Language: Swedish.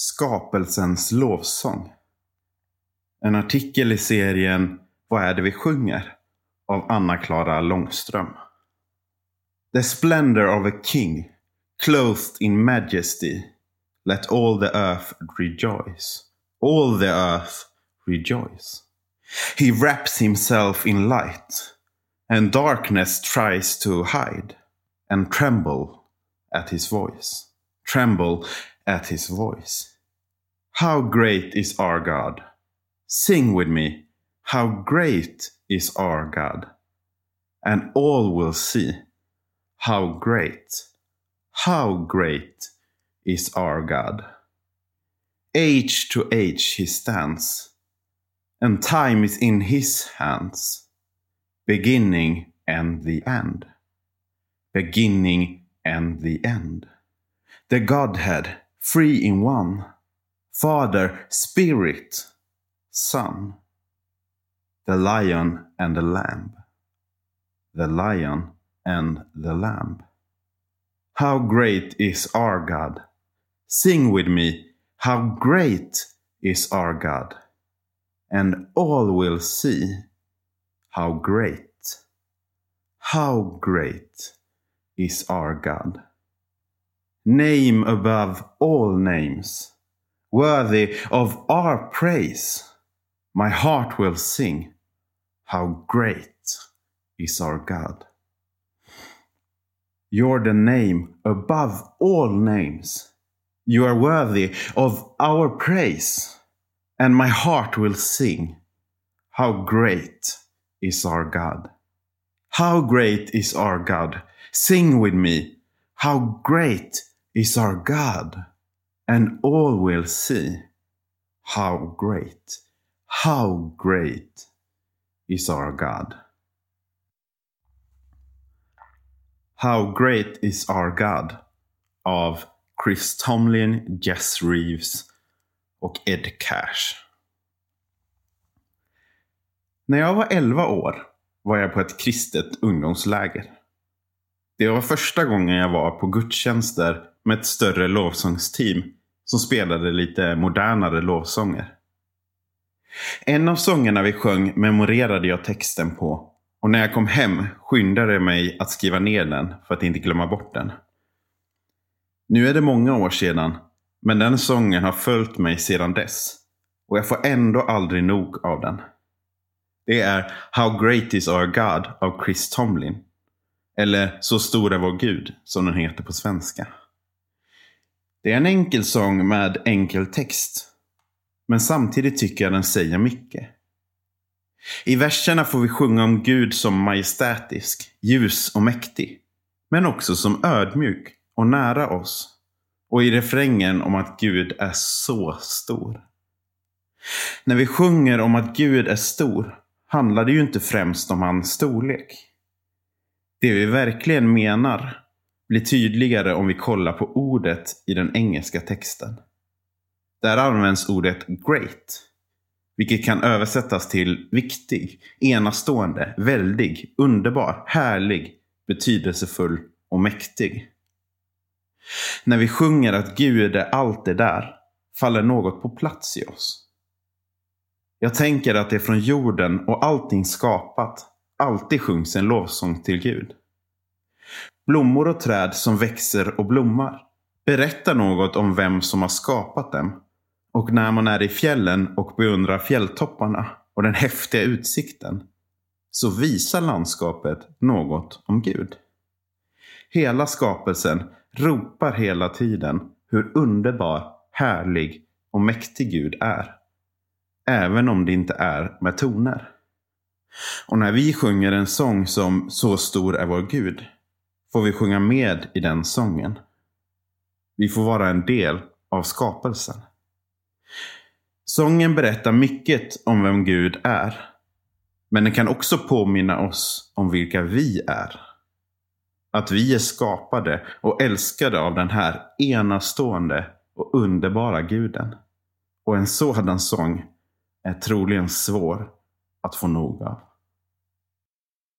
Skapelsens lovsång. En artikel i serien Vad är det vi sjunger? av Anna-Klara Långström. The splendor of a king, clothed in majesty, let all the earth rejoice. All the earth rejoice. He wraps himself in light, and darkness tries to hide, and tremble at his voice. Tremble at his voice. How great is our God! Sing with me, how great is our God! And all will see how great, how great is our God. Age to age he stands, and time is in his hands, beginning and the end. Beginning and the end. The Godhead, three in one. Father, Spirit, Son. The lion and the lamb. The lion and the lamb. How great is our God! Sing with me, how great is our God! And all will see how great, how great is our God. Name above all names, worthy of our praise. My heart will sing, how great is our God. You're the name above all names. You are worthy of our praise, and my heart will sing, How great is our God! How great is our God! Sing with me, How great is our God! And all will see, How great, how great is our God! How Great Is Our God av Chris Tomlin, Jess Reeves och Ed Cash. När jag var 11 år var jag på ett kristet ungdomsläger. Det var första gången jag var på gudstjänster med ett större lovsångsteam som spelade lite modernare lovsånger. En av sångerna vi sjöng memorerade jag texten på och när jag kom hem skyndade jag mig att skriva ner den för att inte glömma bort den. Nu är det många år sedan, men den sången har följt mig sedan dess. Och jag får ändå aldrig nog av den. Det är How Great Is Our God av Chris Tomlin. Eller Så stor är vår Gud, som den heter på svenska. Det är en enkel sång med enkel text. Men samtidigt tycker jag den säger mycket. I verserna får vi sjunga om Gud som majestätisk, ljus och mäktig. Men också som ödmjuk och nära oss. Och i refrängen om att Gud är så stor. När vi sjunger om att Gud är stor handlar det ju inte främst om hans storlek. Det vi verkligen menar blir tydligare om vi kollar på ordet i den engelska texten. Där används ordet great vilket kan översättas till viktig, enastående, väldig, underbar, härlig, betydelsefull och mäktig. När vi sjunger att Gud är allt det där faller något på plats i oss. Jag tänker att det från jorden och allting skapat alltid sjungs en lovsång till Gud. Blommor och träd som växer och blommar berättar något om vem som har skapat dem och när man är i fjällen och beundrar fjälltopparna och den häftiga utsikten så visar landskapet något om Gud. Hela skapelsen ropar hela tiden hur underbar, härlig och mäktig Gud är. Även om det inte är med toner. Och när vi sjunger en sång som Så stor är vår Gud får vi sjunga med i den sången. Vi får vara en del av skapelsen. Sången berättar mycket om vem Gud är. Men den kan också påminna oss om vilka vi är. Att vi är skapade och älskade av den här enastående och underbara guden. Och en sådan sång är troligen svår att få nog av.